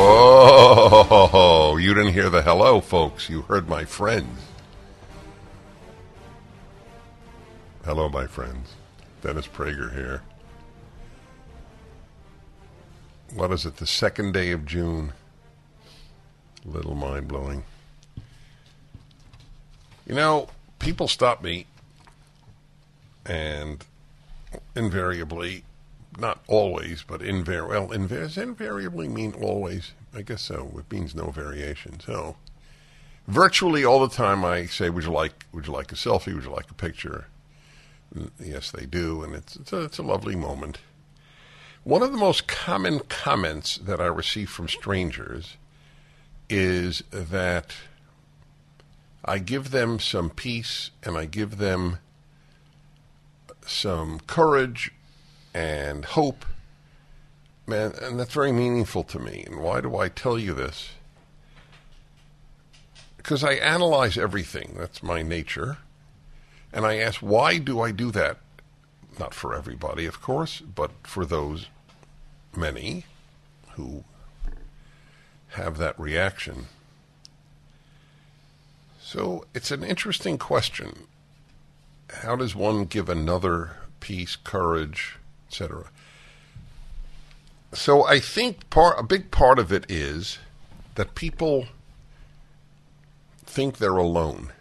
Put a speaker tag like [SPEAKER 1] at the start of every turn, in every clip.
[SPEAKER 1] Whoa! You didn't hear the hello, folks. You heard my friends. Hello, my friends. Dennis Prager here. What is it? The second day of June. A little mind blowing. You know, people stop me and invariably, not always, but invar well, inv- does invariably mean always? I guess so. It means no variation. So, virtually all the time, I say, "Would you like? Would you like a selfie? Would you like a picture?" And yes, they do, and it's it's a, it's a lovely moment. One of the most common comments that I receive from strangers is that I give them some peace and I give them some courage and hope. Man, and that's very meaningful to me. And why do I tell you this? Because I analyze everything. That's my nature. And I ask, why do I do that? Not for everybody, of course, but for those many who have that reaction. So it's an interesting question. How does one give another peace, courage, etc.? So I think part a big part of it is that people think they're alone,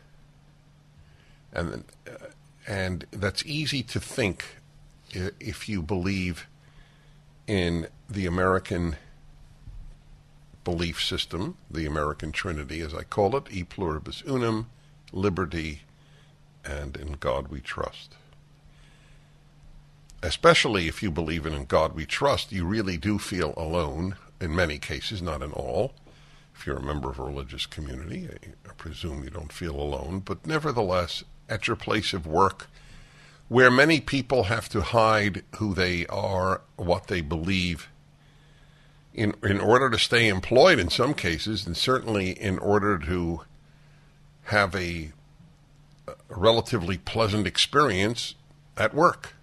[SPEAKER 1] and uh, and that's easy to think if you believe in the American belief system, the American Trinity, as I call it, e pluribus unum, liberty, and in God we trust. Especially if you believe in, God we trust, you really do feel alone in many cases, not in all. If you're a member of a religious community, I presume you don't feel alone, but nevertheless, at your place of work, where many people have to hide who they are, what they believe, in in order to stay employed in some cases, and certainly in order to have a, a relatively pleasant experience at work.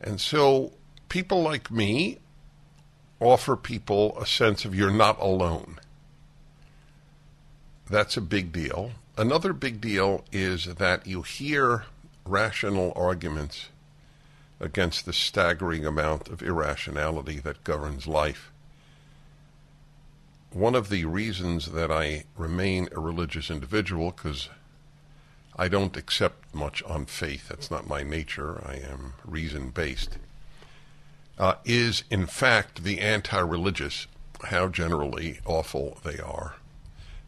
[SPEAKER 1] And so people like me offer people a sense of you're not alone. That's a big deal. Another big deal is that you hear rational arguments against the staggering amount of irrationality that governs life. One of the reasons that I remain a religious individual, because I don't accept much on faith, that's not my nature, I am reason based, uh, is in fact the anti religious, how generally awful they are.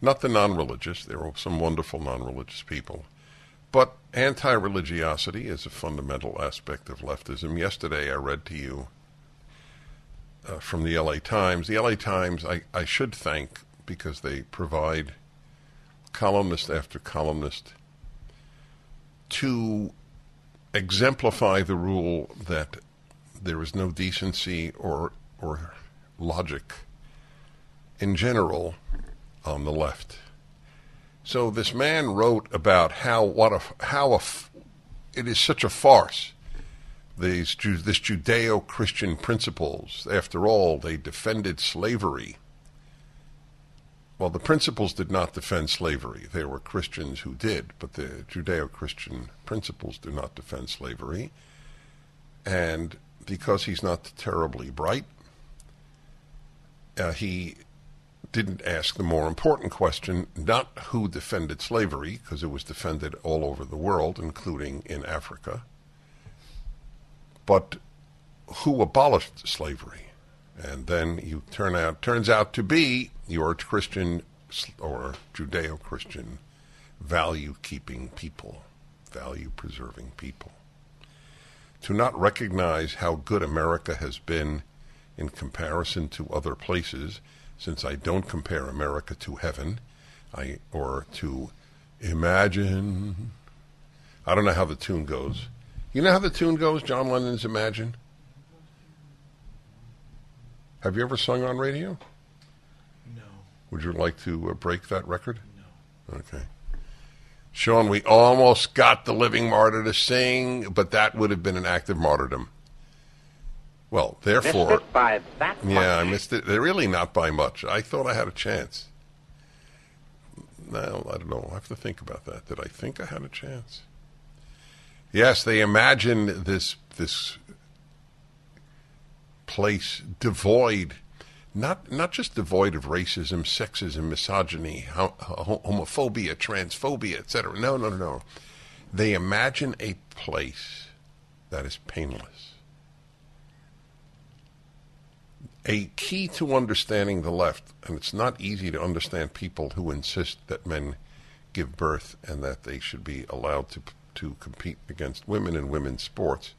[SPEAKER 1] Not the non religious, there are some wonderful non religious people. But anti religiosity is a fundamental aspect of leftism. Yesterday I read to you uh, from the LA Times. The LA Times, I, I should thank because they provide columnist after columnist to exemplify the rule that there is no decency or, or logic in general on the left. So this man wrote about how what a how a it is such a farce. These this Judeo-Christian principles. After all, they defended slavery. Well, the principles did not defend slavery. There were Christians who did, but the Judeo-Christian principles do not defend slavery. And because he's not terribly bright, uh, he didn't ask the more important question not who defended slavery, because it was defended all over the world, including in Africa, but who abolished slavery. And then you turn out turns out to be your Christian or Judeo Christian value keeping people, value preserving people. to not recognize how good America has been in comparison to other places, since I don't compare America to heaven, I or to imagine. I don't know how the tune goes. You know how the tune goes, John Lennon's Imagine? Have you ever sung on radio?
[SPEAKER 2] No.
[SPEAKER 1] Would you like to uh, break that record?
[SPEAKER 2] No.
[SPEAKER 1] Okay. Sean, we almost got the living martyr to sing, but that would have been an act of martyrdom. Well, therefore.
[SPEAKER 3] Missed it by that much.
[SPEAKER 1] Yeah, I missed it. They're really not by much. I thought I had a chance. No, I don't know. I have to think about that. Did I think I had a chance? Yes, they imagined this this place devoid, not not just devoid of racism, sexism, misogyny, ho- ho- homophobia, transphobia, etc. No, no, no, no. They imagine a place that is painless. A key to understanding the left, and it's not easy to understand people who insist that men give birth and that they should be allowed to to compete against women in women's sports,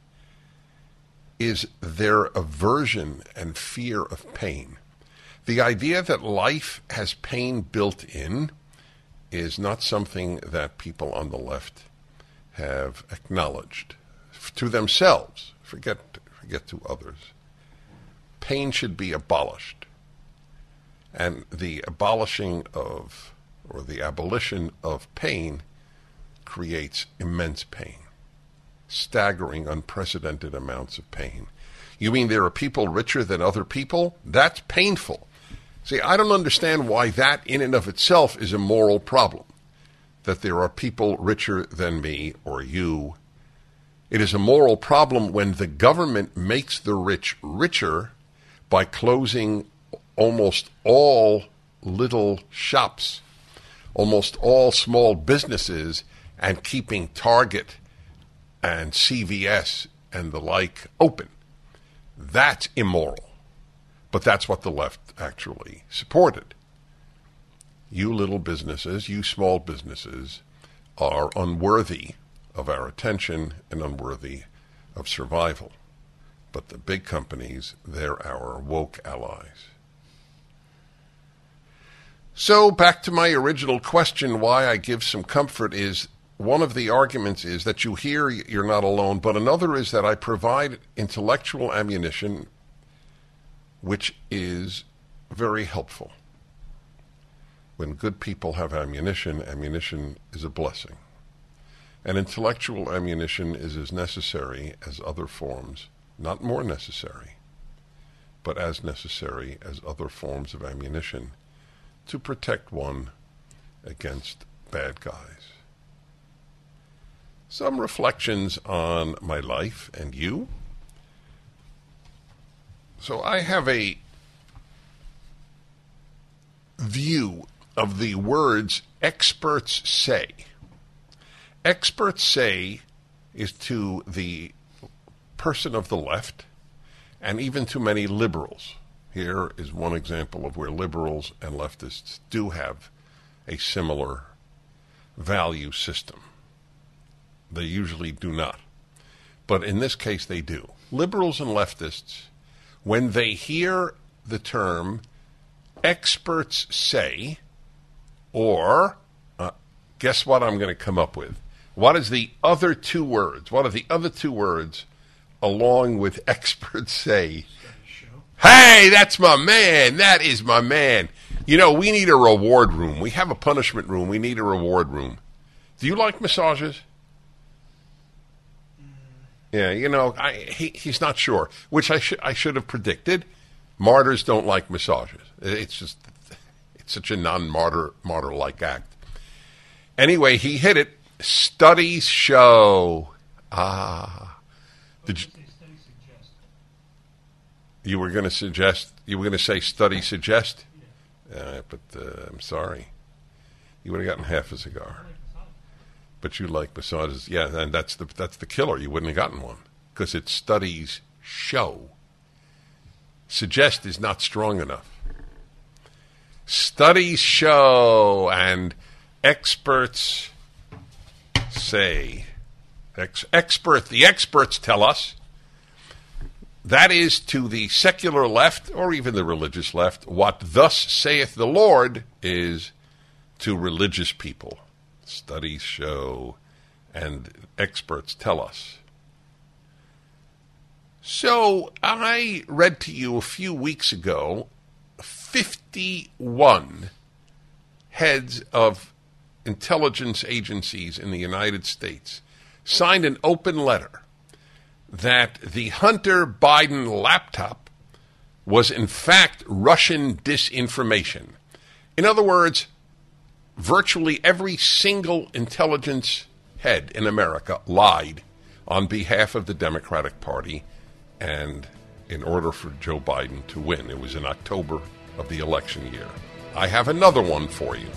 [SPEAKER 1] is their aversion and fear of pain. The idea that life has pain built in is not something that people on the left have acknowledged to themselves. Forget forget to others. Pain should be abolished. And the abolishing of or the abolition of pain creates immense pain. Staggering, unprecedented amounts of pain. You mean there are people richer than other people? That's painful. See, I don't understand why that in and of itself is a moral problem. That there are people richer than me or you. It is a moral problem when the government makes the rich richer by closing almost all little shops, almost all small businesses, and keeping Target and CVS and the like open. That's immoral. But that's what the left actually supported. You little businesses, you small businesses, are unworthy of our attention and unworthy of survival. But the big companies, they're our woke allies. So, back to my original question why I give some comfort is one of the arguments is that you hear you're not alone, but another is that I provide intellectual ammunition, which is very helpful. When good people have ammunition, ammunition is a blessing. And intellectual ammunition is as necessary as other forms, not more necessary, but as necessary as other forms of ammunition to protect one against bad guys some reflections on my life and you. So I have a view of the words experts say. Experts say is to the person of the left and even to many liberals. Here is one example of where liberals and leftists do have a similar value system. They usually do not. But in this case, they do. Liberals and leftists, when they hear the term experts say, or uh, guess what I'm going to come up with? What is the other two words? What are the other two words along with experts say? Hey, that's my man. That is my man. You know, we need a reward room. We have a punishment room. We need a reward room. Do you like massages? Yeah, you know, I, he, he's not sure, which I should I should have predicted. Martyrs don't like massages. It's just it's such a non-martyr martyr-like act. Anyway, he hit it. Studies show. Ah, did you? You were going to suggest. You were going to say study suggest. Uh, but uh, I'm sorry. You would have gotten half a cigar but you like massages. Yeah, and that's the that's the killer. You wouldn't have gotten one because it studies show. Suggest is not strong enough. Studies show and experts say. Ex- expert, the experts tell us that is to the secular left or even the religious left what thus saith the Lord is to religious people. Studies show and experts tell us. So I read to you a few weeks ago 51 heads of intelligence agencies in the United States signed an open letter that the Hunter Biden laptop was in fact Russian disinformation. In other words, virtually every single intelligence head in America lied on behalf of the Democratic Party and in order for Joe Biden to win. It was in October of the election year. I have another one for you.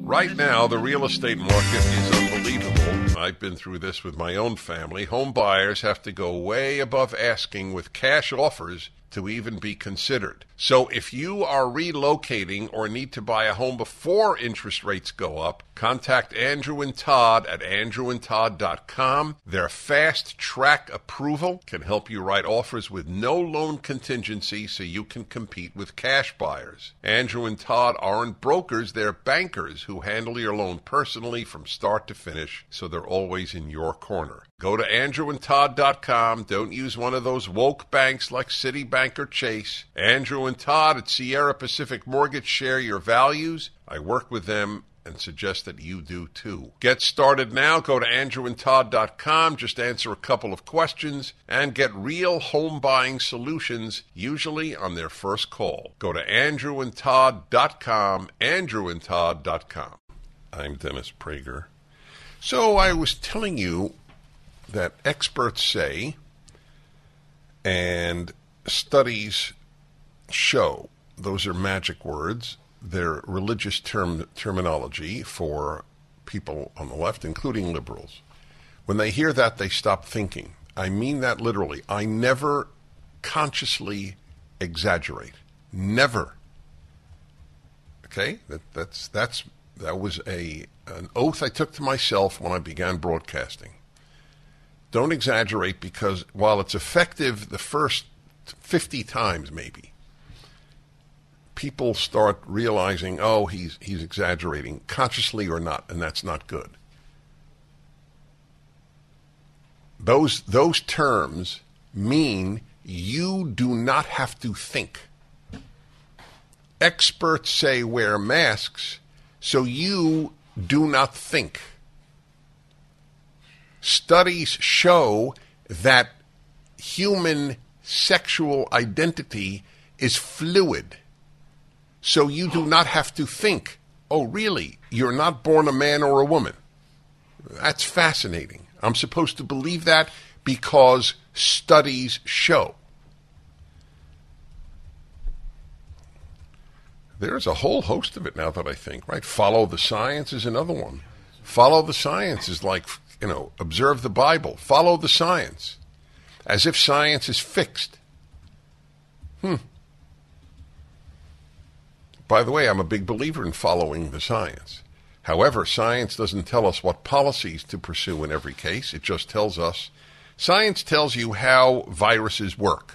[SPEAKER 1] Right now, the real estate market is unbelievable. I've been through this with my own family. Home buyers have to go way above asking with cash offers to even be considered. So if you are relocating or need to buy a home before interest rates go up, contact Andrew and Todd at andrewandtodd.com. Their fast track approval can help you write offers with no loan contingency so you can compete with cash buyers. Andrew and Todd aren't brokers, they're bankers who handle your loan personally from start to finish, so they're always in your corner. Go to andrewandtodd.com. Don't use one of those woke banks like Citibank or Chase. Andrew and Todd at Sierra Pacific Mortgage share your values. I work with them and suggest that you do too. Get started now. Go to andrewandtodd.com. Just answer a couple of questions and get real home buying solutions, usually on their first call. Go to andrewandtodd.com, andrewandtodd.com. I'm Dennis Prager. So I was telling you that experts say and studies show those are magic words they're religious term terminology for people on the left including liberals. When they hear that they stop thinking. I mean that literally. I never consciously exaggerate. Never. Okay? That that's that's that was a an oath i took to myself when i began broadcasting don't exaggerate because while it's effective the first 50 times maybe, people start realizing, oh, he's, he's exaggerating, consciously or not, and that's not good. Those, those terms mean you do not have to think. Experts say wear masks, so you do not think studies show that human sexual identity is fluid. So you do not have to think, oh, really, you're not born a man or a woman. That's fascinating. I'm supposed to believe that because studies show. There's a whole host of it now that I think, right? Follow the science is another one. Follow the science is like you know, observe the Bible, follow the science, as if science is fixed. Hmm. By the way, I'm a big believer in following the science. However, science doesn't tell us what policies to pursue in every case. It just tells us, science tells you how viruses work,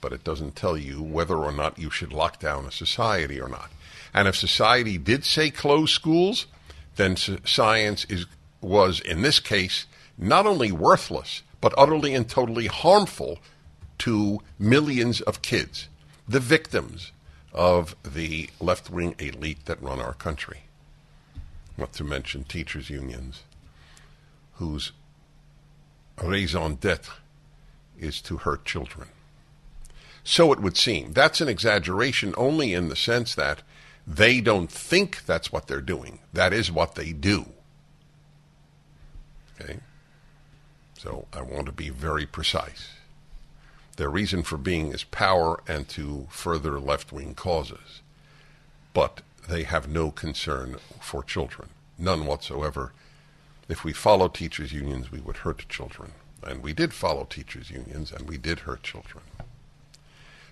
[SPEAKER 1] but it doesn't tell you whether or not you should lock down a society or not. And if society did say close schools, then science is was, in this case, not only worthless, but utterly and totally harmful to millions of kids, the victims of the left wing elite that run our country. Not to mention teachers' unions, whose raison d'etre is to hurt children. So it would seem. That's an exaggeration only in the sense that they don't think that's what they're doing. That is what they do. Okay? So I want to be very precise. Their reason for being is power and to further left wing causes. But they have no concern for children, none whatsoever. If we follow teachers' unions, we would hurt children. And we did follow teachers' unions, and we did hurt children.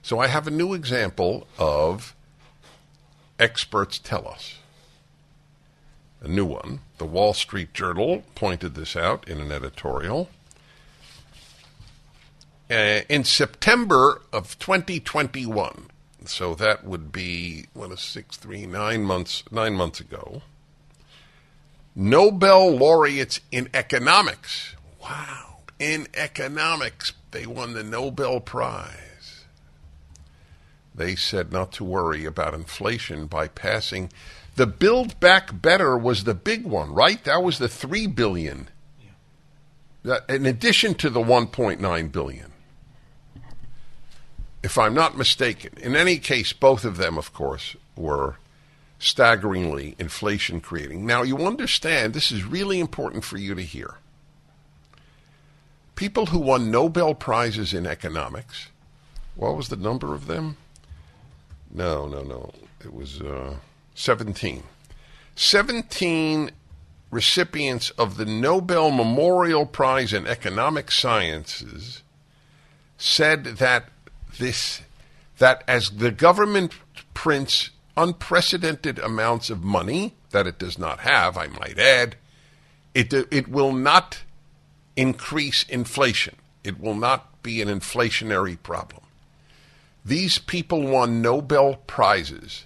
[SPEAKER 1] So I have a new example of experts tell us. A new one. The Wall Street Journal pointed this out in an editorial. Uh, in September of 2021, so that would be what a six, three, nine months, nine months ago. Nobel laureates in economics. Wow, in economics, they won the Nobel Prize. They said not to worry about inflation by passing the Build Back Better was the big one, right? That was the three billion. Yeah. In addition to the 1.9 billion. If I'm not mistaken. In any case, both of them, of course, were staggeringly inflation creating. Now, you understand, this is really important for you to hear. People who won Nobel Prizes in economics, what was the number of them? No, no, no. It was. Uh, 17. 17 recipients of the Nobel Memorial Prize in Economic Sciences said that this that as the government prints unprecedented amounts of money that it does not have, I might add, it it will not increase inflation. It will not be an inflationary problem. These people won Nobel prizes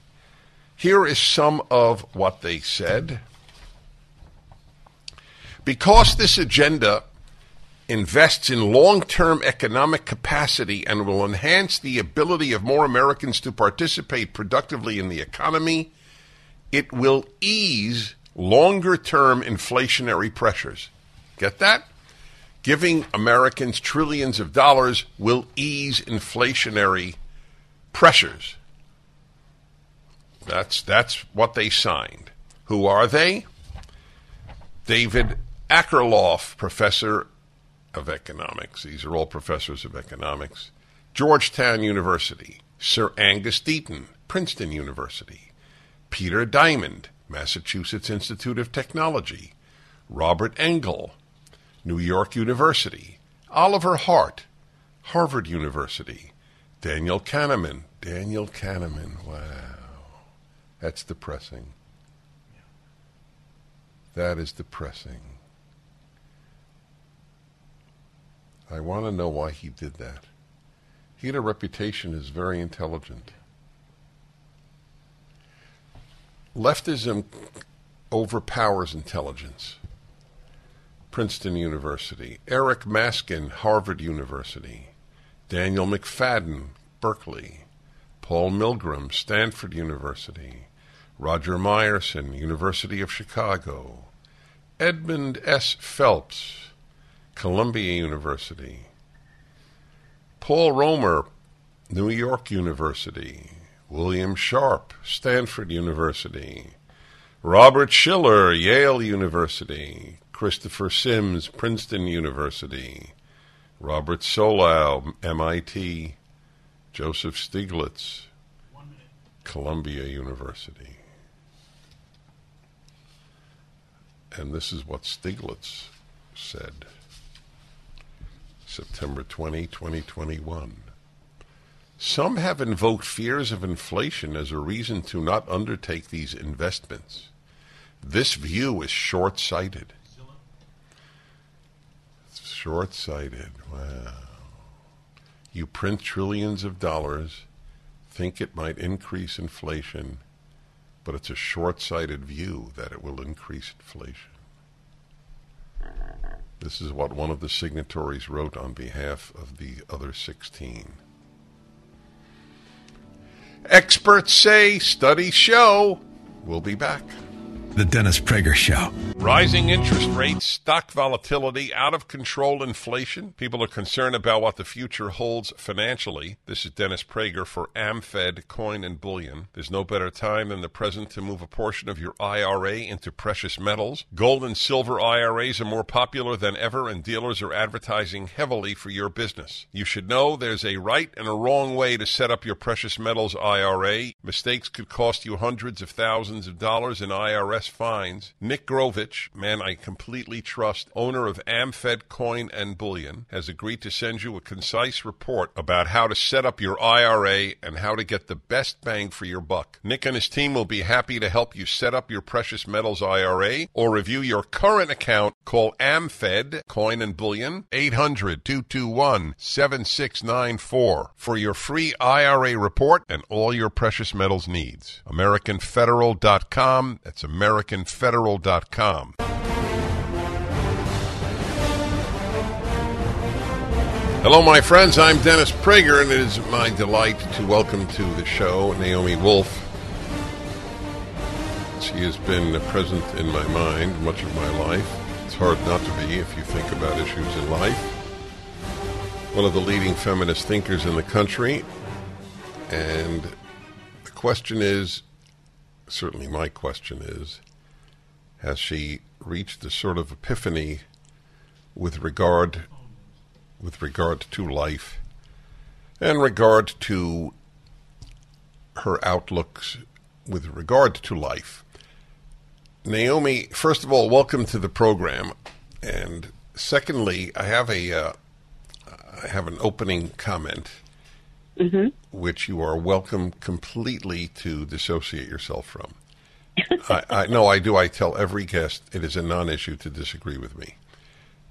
[SPEAKER 1] here is some of what they said. Because this agenda invests in long term economic capacity and will enhance the ability of more Americans to participate productively in the economy, it will ease longer term inflationary pressures. Get that? Giving Americans trillions of dollars will ease inflationary pressures. That's that's what they signed. Who are they? David Akerlof, professor of economics. These are all professors of economics. Georgetown University. Sir Angus Deaton, Princeton University. Peter Diamond, Massachusetts Institute of Technology. Robert Engle, New York University. Oliver Hart, Harvard University. Daniel Kahneman. Daniel Kahneman, wow. That's depressing. That is depressing. I want to know why he did that. He had a reputation as very intelligent. Leftism overpowers intelligence. Princeton University. Eric Maskin, Harvard University. Daniel McFadden, Berkeley. Paul Milgrom, Stanford University, Roger Myerson, University of Chicago, Edmund S. Phelps, Columbia University, Paul Romer, New York University, William Sharpe, Stanford University, Robert Shiller, Yale University, Christopher Sims, Princeton University, Robert Solow, MIT, Joseph Stiglitz, Columbia University. And this is what Stiglitz said September 20, 2021. Some have invoked fears of inflation as a reason to not undertake these investments. This view is short sighted. Short sighted. Wow. You print trillions of dollars, think it might increase inflation, but it's a short sighted view that it will increase inflation. This is what one of the signatories wrote on behalf of the other 16. Experts say, studies show. We'll be back.
[SPEAKER 4] The Dennis Prager Show.
[SPEAKER 1] Rising interest rates, stock volatility, out of control inflation. People are concerned about what the future holds financially. This is Dennis Prager for AmFed Coin and Bullion. There's no better time than the present to move a portion of your IRA into precious metals. Gold and silver IRAs are more popular than ever, and dealers are advertising heavily for your business. You should know there's a right and a wrong way to set up your precious metals IRA. Mistakes could cost you hundreds of thousands of dollars in IRS fines. Nick Grovich, man I completely trust, owner of AmFed Coin and Bullion, has agreed to send you a concise report about how to set up your IRA and how to get the best bang for your buck. Nick and his team will be happy to help you set up your precious metals IRA or review your current account. Call AmFed Coin and Bullion 800 221 7694 for your free IRA report and all your precious metals needs. AmericanFederal.com. That's AmericanFederal.com. Hello, my friends. I'm Dennis Prager, and it is my delight to welcome to the show Naomi Wolf. She has been present in my mind much of my life. It's hard not to be if you think about issues in life. One of the leading feminist thinkers in the country. And the question is certainly my question is has she reached a sort of epiphany with regard with regard to life and regard to her outlooks with regard to life. Naomi, first of all, welcome to the program, and secondly, I have a uh, I have an opening comment,
[SPEAKER 2] Mm-hmm.
[SPEAKER 1] which you are welcome completely to dissociate yourself from. I, I no, I do. I tell every guest it is a non-issue to disagree with me.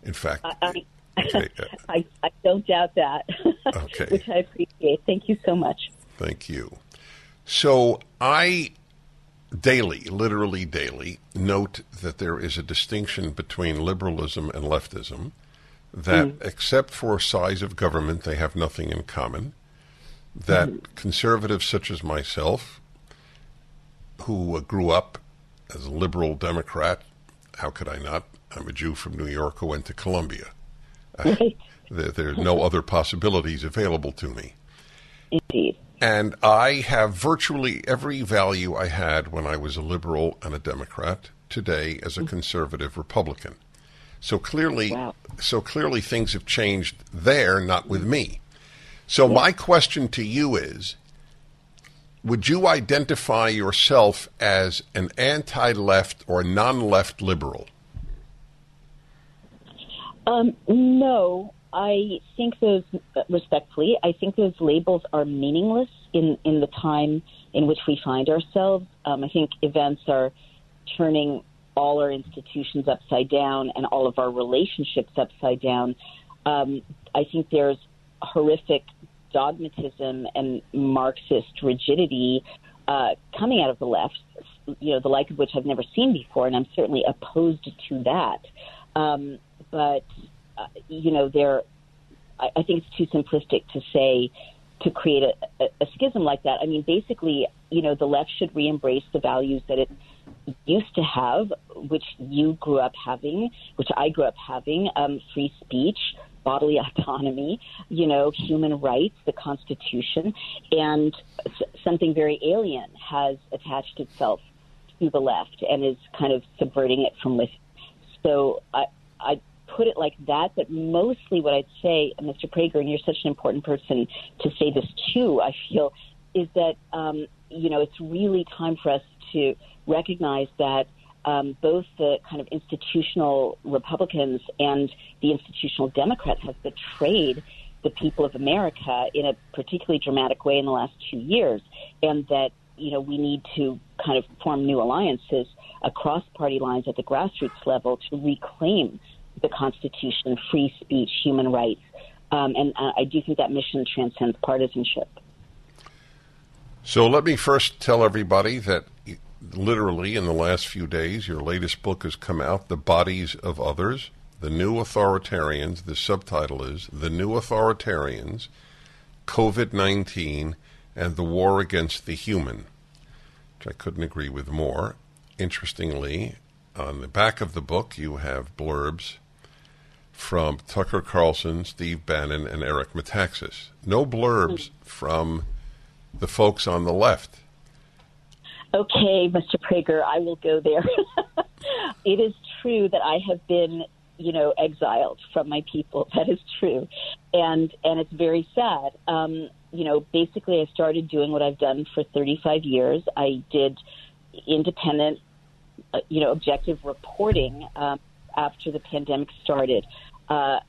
[SPEAKER 1] In fact,
[SPEAKER 2] I,
[SPEAKER 1] okay, uh,
[SPEAKER 2] I, I don't doubt that,
[SPEAKER 1] Okay.
[SPEAKER 2] which I appreciate. Thank you so much.
[SPEAKER 1] Thank you. So I daily, literally daily, note that there is a distinction between liberalism and leftism, that except for size of government, they have nothing in common, that conservatives such as myself, who grew up as a liberal Democrat, how could I not? I'm a Jew from New York who went to Columbia.
[SPEAKER 2] Right.
[SPEAKER 1] There, there are no other possibilities available to me.
[SPEAKER 2] Indeed.
[SPEAKER 1] And I have virtually every value I had when I was a liberal and a Democrat today as a mm. conservative Republican. So clearly,
[SPEAKER 2] Wow.
[SPEAKER 1] so clearly things have changed there, not with me. So my question to you is, would you identify yourself as an anti-left or non-left liberal?
[SPEAKER 2] Um, no, I think those, respectfully, I think those labels are meaningless in, in the time in which we find ourselves. Um, I think events are turning all our institutions upside down and all of our relationships upside down. Um, I think there's horrific dogmatism and Marxist rigidity uh, coming out of the left, you know, the like of which I've never seen before, and I'm certainly opposed to that. Um, but uh, you know, there, I, I think it's too simplistic to say to create a, a, schism like that. I mean, basically, you know, the left should re-embrace the values that it used to have, which you grew up having, which I grew up having, um, free speech, bodily autonomy, you know, human rights, the Constitution, and something very alien has attached itself to the left and is kind of subverting it from within. So I, I put it like that, but mostly what I'd say, Mr. Prager, and you're such an important person to say this too, I feel, is that, um, you know, it's really time for us to recognize that um, both the kind of institutional Republicans and the institutional Democrats have betrayed the people of America in a particularly dramatic way in the last two years, and that you know we need to kind of form new alliances across party lines at the grassroots level to reclaim the Constitution, free speech, human rights, um, and uh, I do think that mission transcends partisanship.
[SPEAKER 1] So let me first tell everybody that literally in the last few days, your latest book has come out, The Bodies of Others, The New Authoritarians. The subtitle is The New Authoritarians, COVID 19, and the War Against the Human, which I couldn't agree with more. Interestingly, on the back of the book, you have blurbs from Tucker Carlson, Steve Bannon, and Eric Metaxas. No blurbs hmm. from the folks on the left.
[SPEAKER 2] Okay, Mr. Prager, I will go there. it is true that I have been, you know, exiled from my people. That is true, and and it's very sad. Um, you know, basically, I started doing what I've done for 35 years. I did independent uh, you know, objective reporting um, after the pandemic started. Uh,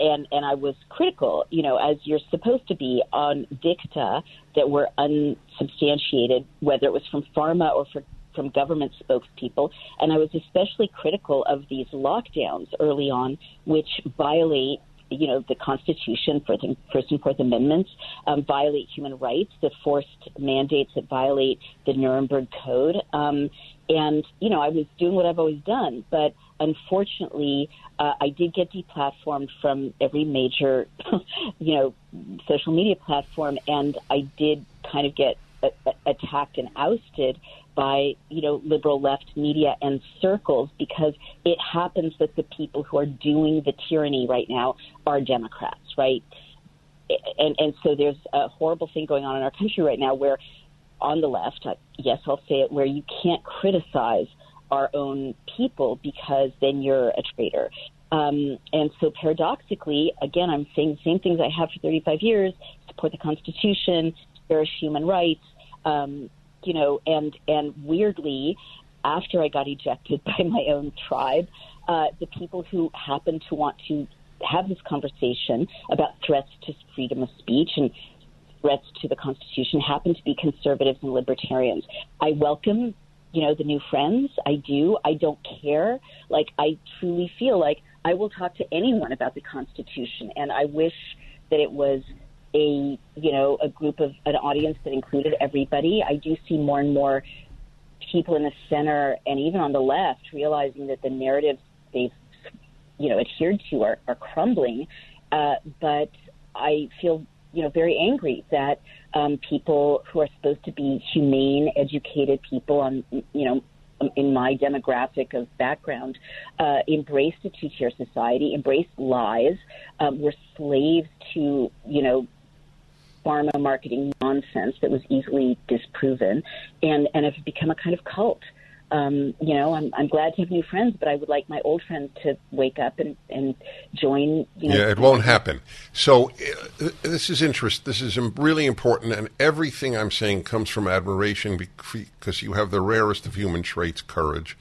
[SPEAKER 2] and and I was critical, you know, as you're supposed to be on dicta that were unsubstantiated, whether it was from pharma or for, from government spokespeople. And I was especially critical of these lockdowns early on, which violate you know, the Constitution, for the First and Fourth Amendments, um, violate human rights, the forced mandates that violate the Nuremberg Code. Um, and, you know, I was doing what I've always done, but unfortunately, uh, I did get deplatformed from every major, you know, social media platform, and I did kind of get a- a- attacked and ousted by you know liberal left media and circles because it happens that the people who are doing the tyranny right now are Democrats, right? And and so there's a horrible thing going on in our country right now where on the left, yes, I'll say it, where you can't criticize our own people because then you're a traitor. Um, and so paradoxically, again, I'm saying the same things I have for 35 years: support the Constitution, cherish human rights. Um, you know, and and weirdly, after I got ejected by my own tribe, uh, the people who happened to want to have this conversation about threats to freedom of speech and threats to the Constitution happen to be conservatives and libertarians. I welcome, you know, the new friends. I do. I don't care. Like I truly feel like I will talk to anyone about the Constitution, and I wish that it was a you know a group of an audience that included everybody. I do see more and more people in the center and even on the left realizing that the narratives they've you know adhered to are, are crumbling. Uh, but I feel you know very angry that um, people who are supposed to be humane, educated people on you know in my demographic of background, uh, embraced a two-tier society, embraced lies, um, were slaves to, you know, pharma marketing nonsense that was easily disproven and, and have become a kind of cult. Um, you know, I'm, I'm glad to have new friends, but I would like my old friends to wake up and, and join. You know,
[SPEAKER 1] yeah, it won't happen. So uh, this is interest. This is really important, and everything I'm saying comes from admiration because you have the rarest of human traits, courage.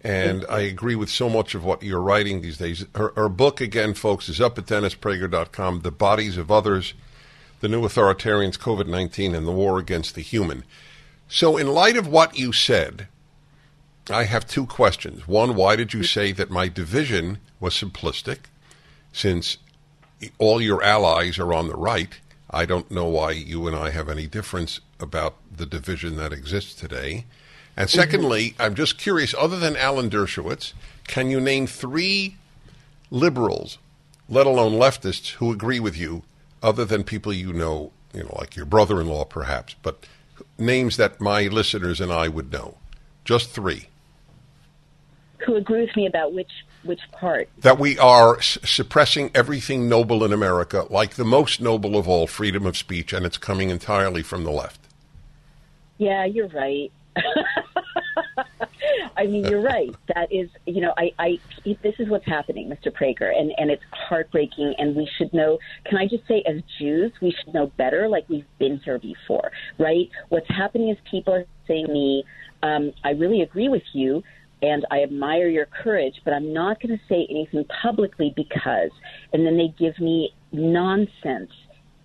[SPEAKER 1] And I agree with so much of what you're writing these days. Her, her book, again, folks, is up at DennisPrager.com. The Bodies of Others the new authoritarians, COVID 19, and the war against the human. So, in light of what you said, I have two questions. One, why did you say that my division was simplistic? Since all your allies are on the right, I don't know why you and I have any difference about the division that exists today. And secondly, mm-hmm. I'm just curious, other than Alan Dershowitz, can you name three liberals, let alone leftists, who agree with you other than people you know, you know, like your brother-in-law, perhaps, but names that my listeners and I would know. Just three.
[SPEAKER 2] Who agree with me about which which part?
[SPEAKER 1] That we are s- suppressing everything noble in America, like the most noble of all, freedom of speech, and it's coming entirely from the left.
[SPEAKER 2] Yeah, you're right. I mean, you're right. That is, you know, I, I, this is what's happening, Mr. Prager, and, and it's heartbreaking. And we should know, can I just say, as Jews, we should know better, like we've been here before, right? What's happening is people are saying to me, um, I really agree with you, and I admire your courage, but I'm not going to say anything publicly because, and then they give me nonsense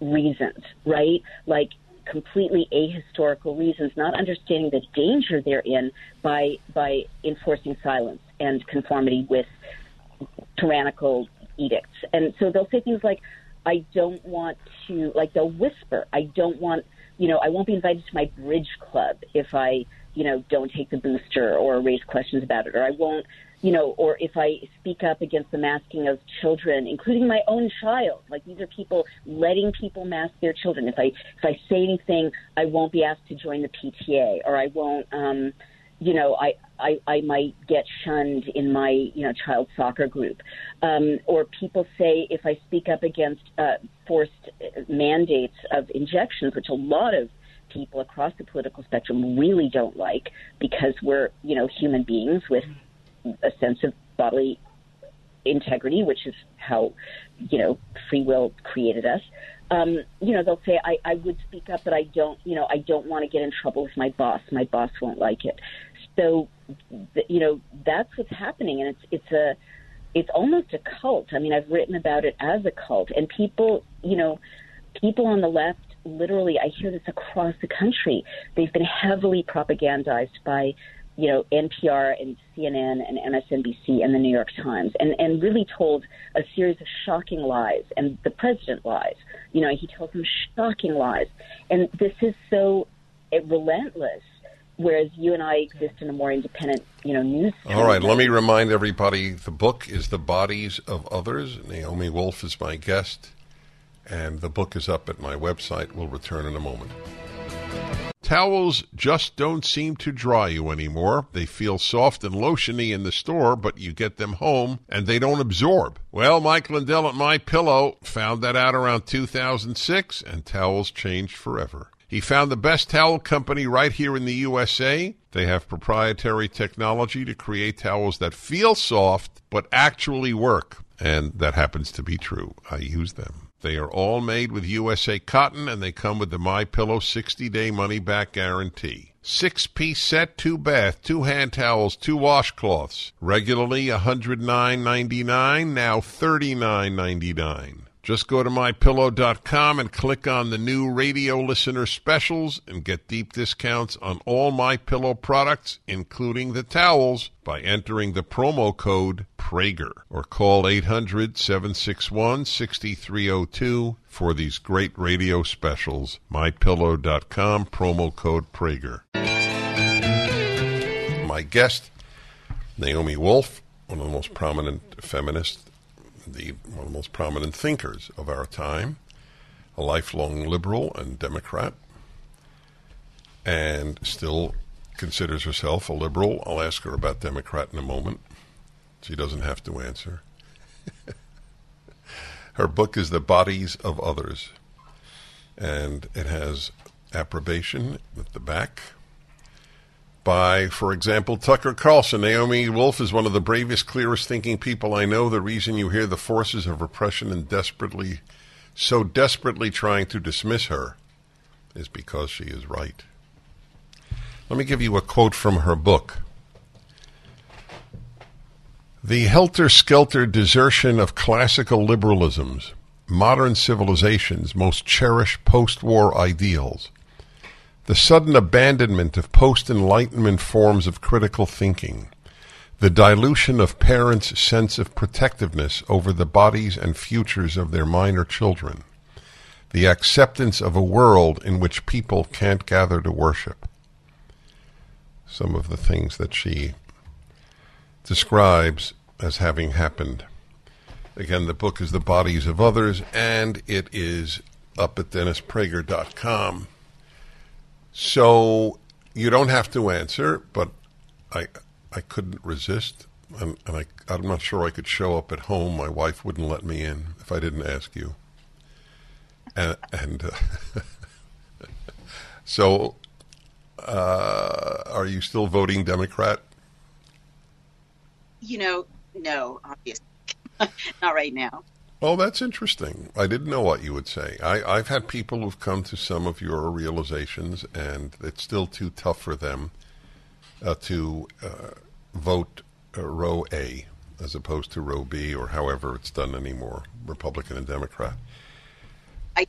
[SPEAKER 2] reasons, right? Like, completely ahistorical reasons, not understanding the danger they're in by by enforcing silence and conformity with tyrannical edicts. And so they'll say things like, "I don't want to," like they'll whisper, "I don't want," you know, "I won't be invited to my bridge club if I." You know, don't take the booster or raise questions about it, or I won't you know, or if I speak up against the masking of children, including my own child, like these are people letting people mask their children. If I if I say anything, I won't be asked to join the PTA, or I won't, um, you know, I, I I might get shunned in my you know child soccer group, um, or people say if I speak up against uh, forced mandates of injections, which a lot of people across the political spectrum really don't like because we're you know human beings with a sense of bodily integrity, which is how, you know, free will created us. Um, you know, they'll say, I, I would speak up, but I don't, you know, I don't want to get in trouble with my boss. My boss won't like it. so, you know, that's what's happening, and it's it's a it's almost a cult. I mean, I've written about it as a cult, and people, you know, people on the left, literally, I hear this across the country. They've been heavily propagandized by, you know, NPR and CNN and MSNBC and the New York Times, and and really told a series of shocking lies. And the president lies. You know, he tells them shocking lies, and this is so eh, relentless whereas you and I exist in a more independent, you know, news.
[SPEAKER 1] All right, let me remind everybody: the book is "The Bodies of Others." Naomi Wolf is my guest, and the book is up at my website. We'll return in a moment. Towels just don't seem to dry you anymore. They feel soft and lotiony in the store, but you get them home and they don't absorb. Well, Mike Lindell at My Pillow found that out around 2006, and towels changed forever. He found the best towel company right here in the USA. They have proprietary technology to create towels that feel soft but actually work. And that happens to be true. I use them. They are all made with USA cotton and they come with the My Pillow 60-day money back guarantee. Six-piece set, two bath, two hand towels, two washcloths. Regularly $109.99, now $39.99. Just go to mypillow.com and click on the new radio listener specials and get deep discounts on all my pillow products including the towels by entering the promo code Prager or call 800-761-6302 for these great radio specials. mypillow.com promo code Prager. My guest Naomi Wolf, one of the most prominent feminists the one of the most prominent thinkers of our time, a lifelong liberal and Democrat, and still considers herself a liberal. I'll ask her about Democrat in a moment. She doesn't have to answer. her book is The Bodies of Others, and it has approbation at the back by, for example, Tucker Carlson. Naomi Wolf is one of the bravest, clearest thinking people I know. The reason you hear the forces of repression and desperately, so desperately trying to dismiss her is because she is right. Let me give you a quote from her book. The helter skelter desertion of classical liberalisms, modern civilization's most cherished post war ideals the sudden abandonment of post Enlightenment forms of critical thinking, the dilution of parents' sense of protectiveness over the bodies and futures of their minor children, the acceptance of a world in which people can't gather to worship. Some of the things that she describes as having happened. Again, the book is The Bodies of Others, and it is up at DennisPrager.com. So you don't have to answer, but I I couldn't resist, and, and I I'm not sure I could show up at home. My wife wouldn't let me in if I didn't ask you. And and uh, so, uh, are you still voting Democrat?
[SPEAKER 3] You know, no, obviously not right now.
[SPEAKER 1] Oh, that's interesting. I didn't know what you would say. I, have had people who've come to some of your realizations, and it's still too tough for them uh, to uh, vote uh, row A as opposed to row B or however it's done anymore, Republican and Democrat.
[SPEAKER 3] I,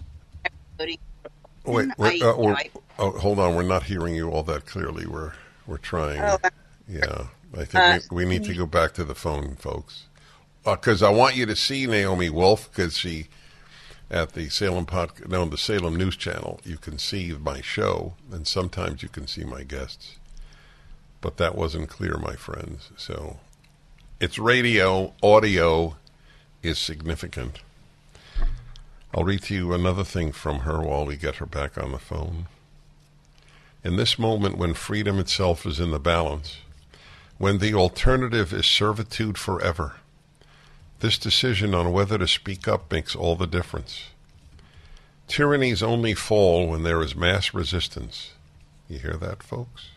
[SPEAKER 1] wait, wait I, uh, I, oh, hold on. We're not hearing you all that clearly. We're we're trying. Oh, yeah, I think uh, we, we need to go back to the phone, folks because uh, I want you to see Naomi Wolf because she at the Salem pod, no, the Salem News Channel. You can see my show, and sometimes you can see my guests. But that wasn't clear, my friends. So it's radio. Audio is significant. I'll read to you another thing from her while we get her back on the phone. In this moment, when freedom itself is in the balance, when the alternative is servitude forever this decision on whether to speak up makes all the difference. Tyrannies only fall when there is mass resistance. You hear that, folks?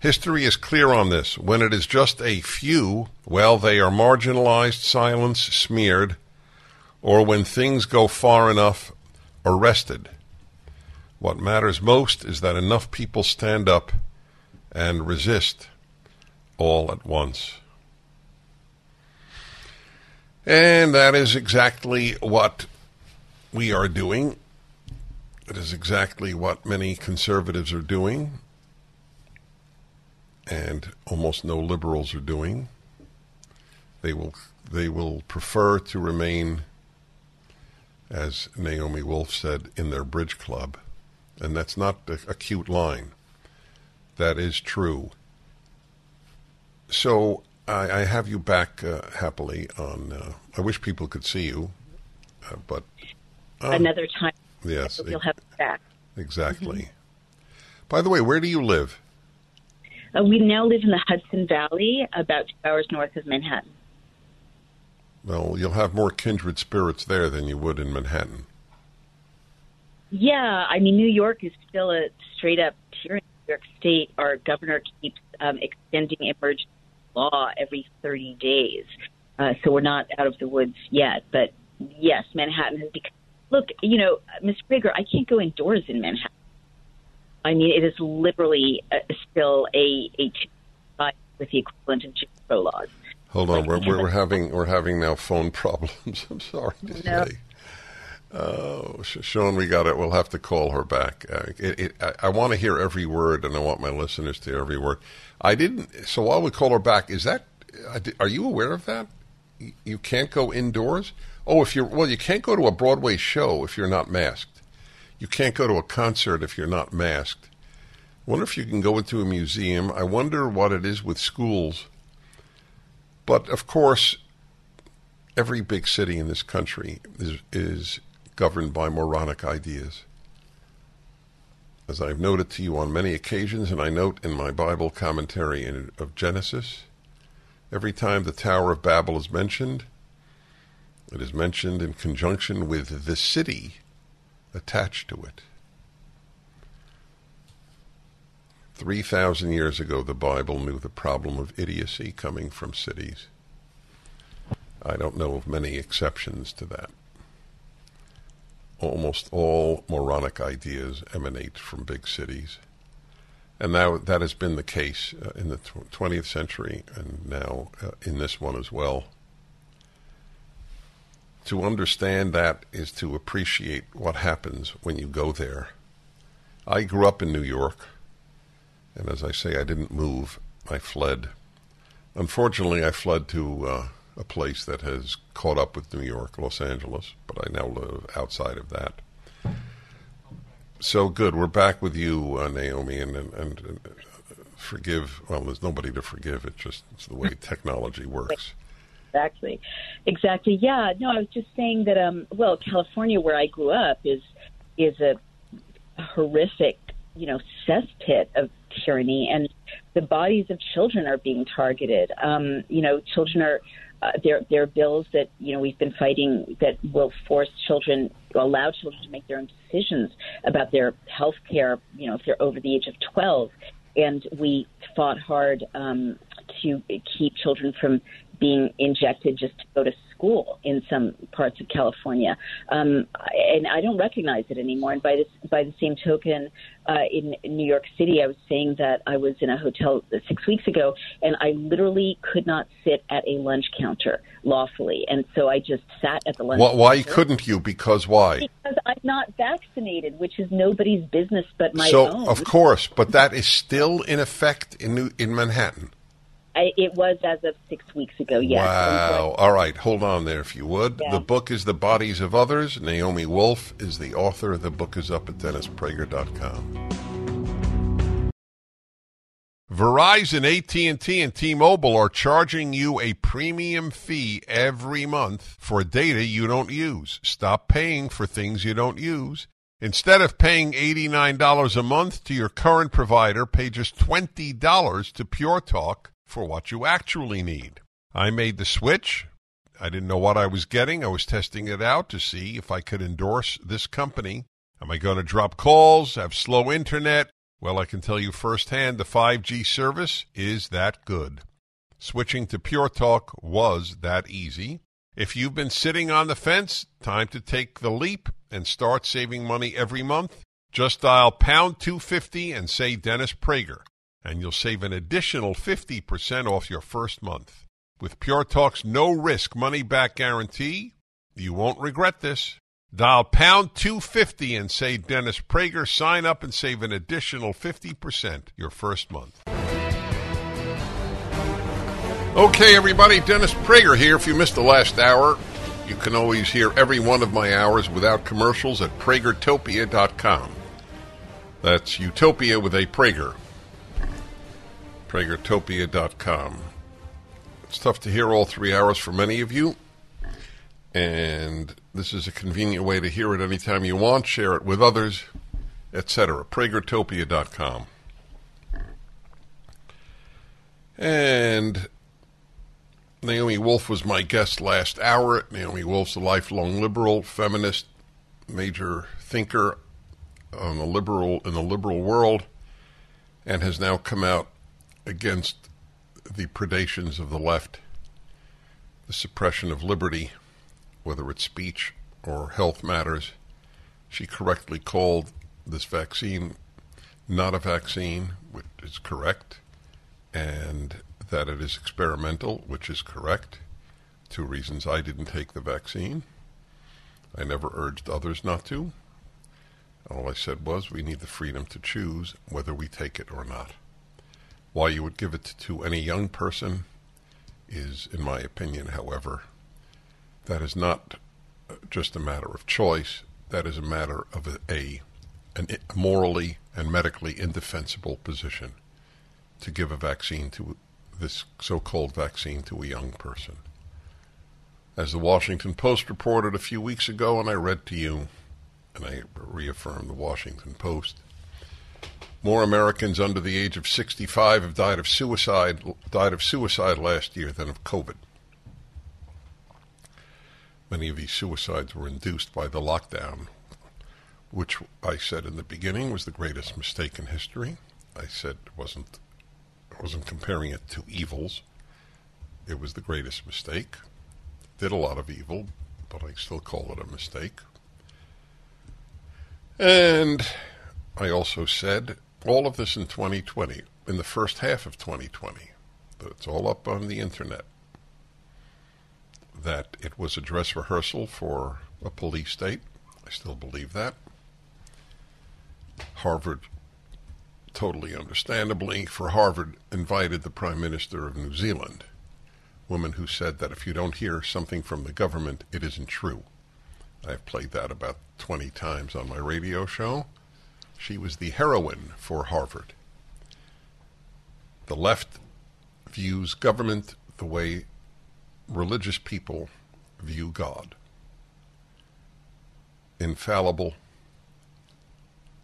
[SPEAKER 1] History is clear on this. When it is just a few, well, they are marginalized, silenced, smeared, or when things go far enough, arrested. What matters most is that enough people stand up and resist all at once. And that is exactly what we are doing. It is exactly what many conservatives are doing, and almost no liberals are doing. They will they will prefer to remain, as Naomi Wolf said, in their bridge club, and that's not a, a cute line. That is true. So I, I have you back uh, happily on. Uh, I wish people could see you, uh, but
[SPEAKER 2] another time.
[SPEAKER 1] Yes,
[SPEAKER 2] you'll have back.
[SPEAKER 1] Exactly. Mm-hmm. By the way, where do you live?
[SPEAKER 2] Uh, we now live in the Hudson Valley, about two hours north of Manhattan.
[SPEAKER 1] Well, you'll have more kindred spirits there than you would in Manhattan.
[SPEAKER 2] Yeah, I mean, New York is still a straight up tyranny. New York State, our governor keeps um, extending emergency law every 30 days. Uh, so we're not out of the woods yet. But yes, Manhattan has become. Look, you know, Ms. Prager, I can't go indoors in Manhattan. I mean, it is literally uh, still a a with the equivalent of Jim Crow laws.
[SPEAKER 1] Hold on, we're, we're, we're having we're having now phone problems. I'm sorry to no. say. Oh, Sean, we got it. We'll have to call her back. Uh, it, it, I, I want to hear every word, and I want my listeners to hear every word. I didn't. So while we call her back, is that? Are you aware of that? You can't go indoors. Oh, if you're well, you can't go to a Broadway show if you're not masked. You can't go to a concert if you're not masked. I wonder if you can go into a museum. I wonder what it is with schools. But of course, every big city in this country is is governed by moronic ideas. As I've noted to you on many occasions, and I note in my Bible commentary in, of Genesis, every time the Tower of Babel is mentioned, it is mentioned in conjunction with the city attached to it. 3,000 years ago, the Bible knew the problem of idiocy coming from cities. I don't know of many exceptions to that almost all moronic ideas emanate from big cities. And now that has been the case uh, in the tw- 20th century and now uh, in this one as well. To understand that is to appreciate what happens when you go there. I grew up in New York, and as I say, I didn't move, I fled. Unfortunately, I fled to uh, a place that has caught up with New York, Los Angeles, but I now live outside of that. So good. We're back with you, uh, Naomi, and, and, and uh, forgive. Well, there's nobody to forgive. It's just it's the way technology works.
[SPEAKER 2] Exactly, exactly. Yeah. No, I was just saying that. Um, well, California, where I grew up, is is a horrific, you know, cesspit of tyranny, and the bodies of children are being targeted. Um, you know, children are uh, there, there are bills that you know we've been fighting that will force children, allow children to make their own decisions about their health care. You know, if they're over the age of 12, and we fought hard um, to keep children from being injected just to go to school in some parts of California, um, and I don't recognize it anymore. And by this, by the same token, uh, in New York City, I was saying that I was in a hotel six weeks ago, and I literally could not sit at a lunch counter lawfully, and so I just sat at the lunch.
[SPEAKER 1] Well, why couldn't you? Because why?
[SPEAKER 2] Because I'm not vaccinated, which is nobody's business but my
[SPEAKER 1] so,
[SPEAKER 2] own.
[SPEAKER 1] So, of course, but that is still in effect in New, in Manhattan.
[SPEAKER 2] I, it was as of six weeks ago. Yes.
[SPEAKER 1] Wow. All right. Hold on there, if you would. Yeah. The book is The Bodies of Others. Naomi Wolf is the author. The book is up at DennisPrager.com. Verizon, AT&T, and T-Mobile are charging you a premium fee every month for data you don't use. Stop paying for things you don't use. Instead of paying $89 a month to your current provider, pay just $20 to Pure Talk for what you actually need. I made the switch. I didn't know what I was getting. I was testing it out to see if I could endorse this company. Am I going to drop calls, have slow internet? Well, I can tell you firsthand the 5G service is that good. Switching to Pure Talk was that easy. If you've been sitting on the fence, time to take the leap and start saving money every month. Just dial pound 250 and say Dennis Prager. And you'll save an additional 50% off your first month. With Pure Talk's no risk money back guarantee, you won't regret this. Dial pound 250 and say Dennis Prager. Sign up and save an additional 50% your first month. Okay, everybody, Dennis Prager here. If you missed the last hour, you can always hear every one of my hours without commercials at pragertopia.com. That's Utopia with a Prager. Pragertopia.com. It's tough to hear all three hours for many of you, and this is a convenient way to hear it anytime you want, share it with others, etc. Pragertopia.com. And Naomi Wolf was my guest last hour. Naomi Wolf's a lifelong liberal, feminist, major thinker on the liberal in the liberal world, and has now come out against the predations of the left, the suppression of liberty, whether it's speech or health matters. She correctly called this vaccine not a vaccine, which is correct, and that it is experimental, which is correct. Two reasons I didn't take the vaccine. I never urged others not to. All I said was we need the freedom to choose whether we take it or not. Why you would give it to any young person is, in my opinion, however, that is not just a matter of choice. That is a matter of a, a an morally and medically indefensible position to give a vaccine to this so-called vaccine to a young person. As the Washington Post reported a few weeks ago, and I read to you, and I reaffirm the Washington Post, more Americans under the age of 65 have died of suicide died of suicide last year than of COVID. Many of these suicides were induced by the lockdown, which I said in the beginning was the greatest mistake in history. I said it wasn't I wasn't comparing it to evils. It was the greatest mistake. Did a lot of evil, but I still call it a mistake. And I also said all of this in 2020, in the first half of 2020. that It's all up on the internet. That it was a dress rehearsal for a police state. I still believe that. Harvard totally understandably, for Harvard, invited the Prime Minister of New Zealand, woman who said that if you don't hear something from the government, it isn't true. I've played that about 20 times on my radio show. She was the heroine for Harvard. The left views government the way religious people view God infallible,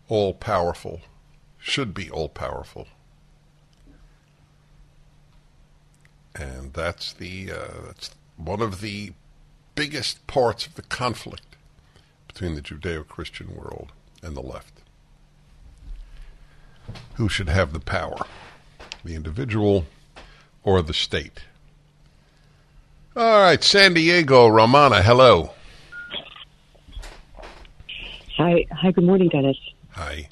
[SPEAKER 1] all powerful, should be all powerful. And that's the uh, that's one of the biggest parts of the conflict between the Judeo-Christian world and the left. Who should have the power, the individual or the state? All right, San Diego, Romana, hello.
[SPEAKER 5] Hi, hi. Good morning, Dennis.
[SPEAKER 1] Hi.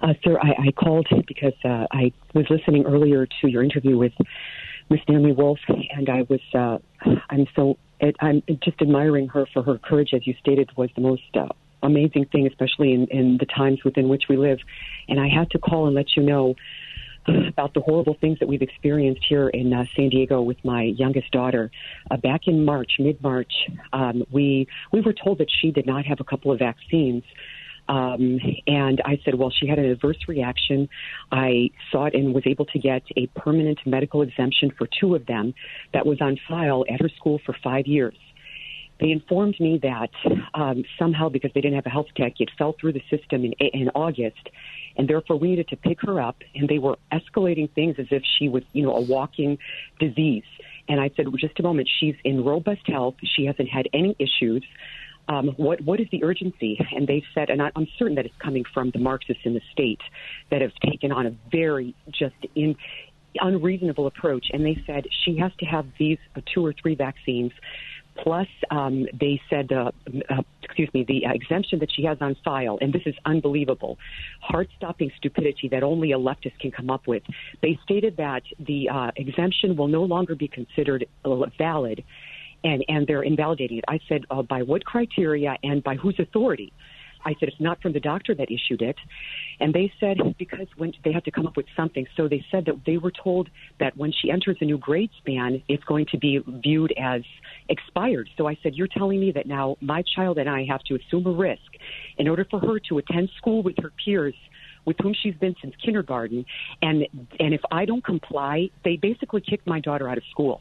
[SPEAKER 5] Uh, sir, I, I called because uh, I was listening earlier to your interview with Miss Naomi Wolf, and I was uh, I'm so it, I'm just admiring her for her courage, as you stated, was the most uh, amazing thing, especially in, in the times within which we live. And I had to call and let you know about the horrible things that we've experienced here in uh, San Diego with my youngest daughter. Uh, back in March, mid March, um, we we were told that she did not have a couple of vaccines um, and I said, well, she had an adverse reaction. I sought and was able to get a permanent medical exemption for two of them that was on file at her school for five years. They informed me that um, somehow, because they didn't have a health tech, it fell through the system in, in August, and therefore we needed to pick her up. And they were escalating things as if she was, you know, a walking disease. And I said, well, just a moment. She's in robust health. She hasn't had any issues um, what what is the urgency? And they've said, and I'm certain that it's coming from the Marxists in the state that have taken on a very just in unreasonable approach. And they said she has to have these two or three vaccines Plus, um, they said, uh, uh, excuse me, the uh, exemption that she has on file, and this is unbelievable, heart-stopping stupidity that only a leftist can come up with. They stated that the uh, exemption will no longer be considered uh, valid, and and they're invalidating it. I said, uh, by what criteria and by whose authority? I said, it's not from the doctor that issued it. And they said, because when they had to come up with something. So they said that they were told that when she enters a new grade span, it's going to be viewed as expired. So I said, you're telling me that now my child and I have to assume a risk in order for her to attend school with her peers with whom she's been since kindergarten. And and if I don't comply, they basically kicked my daughter out of school,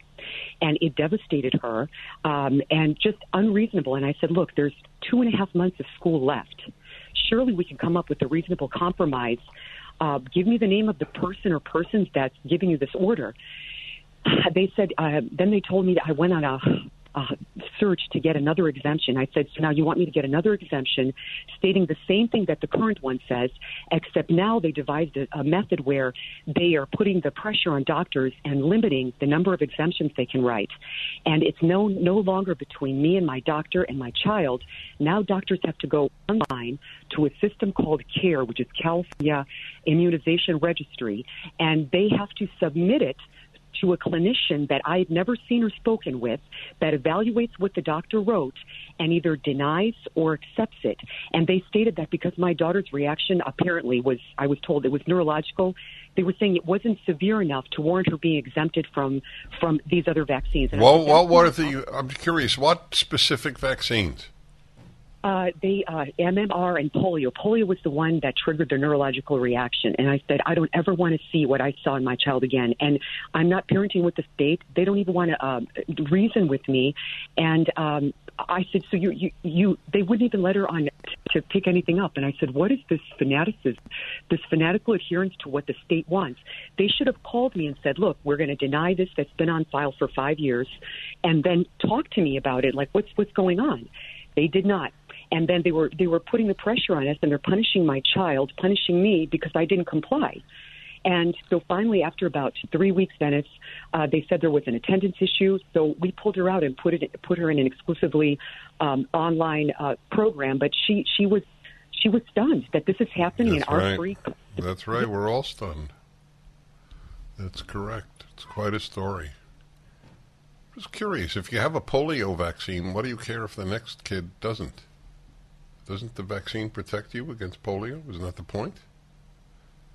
[SPEAKER 5] and it devastated her, um, and just unreasonable. And I said, look, there's two and a half months of school left. Surely we can come up with a reasonable compromise. Uh, give me the name of the person or persons that's giving you this order. They said. Uh, then they told me that I went on a uh, search to get another exemption. I said, so now you want me to get another exemption stating the same thing that the current one says, except now they devised a, a method where they are putting the pressure on doctors and limiting the number of exemptions they can write. And it's no, no longer between me and my doctor and my child. Now doctors have to go online to a system called CAIR, which is California Immunization Registry, and they have to submit it to a clinician that I had never seen or spoken with that evaluates what the doctor wrote and either denies or accepts it. And they stated that because my daughter's reaction apparently was, I was told it was neurological. They were saying it wasn't severe enough to warrant her being exempted from from these other vaccines.
[SPEAKER 1] And well, well, what are the? I'm curious. What specific vaccines?
[SPEAKER 5] Uh, they uh, MMR and polio. Polio was the one that triggered the neurological reaction, and I said I don't ever want to see what I saw in my child again. And I'm not parenting with the state; they don't even want to uh, reason with me. And um, I said, so you, you, you, they wouldn't even let her on to pick anything up. And I said, what is this fanaticism, this fanatical adherence to what the state wants? They should have called me and said, look, we're going to deny this that's been on file for five years, and then talk to me about it. Like, what's what's going on? They did not and then they were they were putting the pressure on us and they're punishing my child punishing me because i didn't comply. And so finally after about three weeks Dennis, uh, they said there was an attendance issue. So we pulled her out and put it put her in an exclusively um, online uh, program. But she she was she was stunned that this is happening
[SPEAKER 1] that's
[SPEAKER 5] in our
[SPEAKER 1] right.
[SPEAKER 5] free
[SPEAKER 1] that's right. We're all stunned. That's correct. It's quite a story. Just curious if you have a polio vaccine what do you care if the next kid doesn't doesn't the vaccine protect you against polio? Isn't that the point?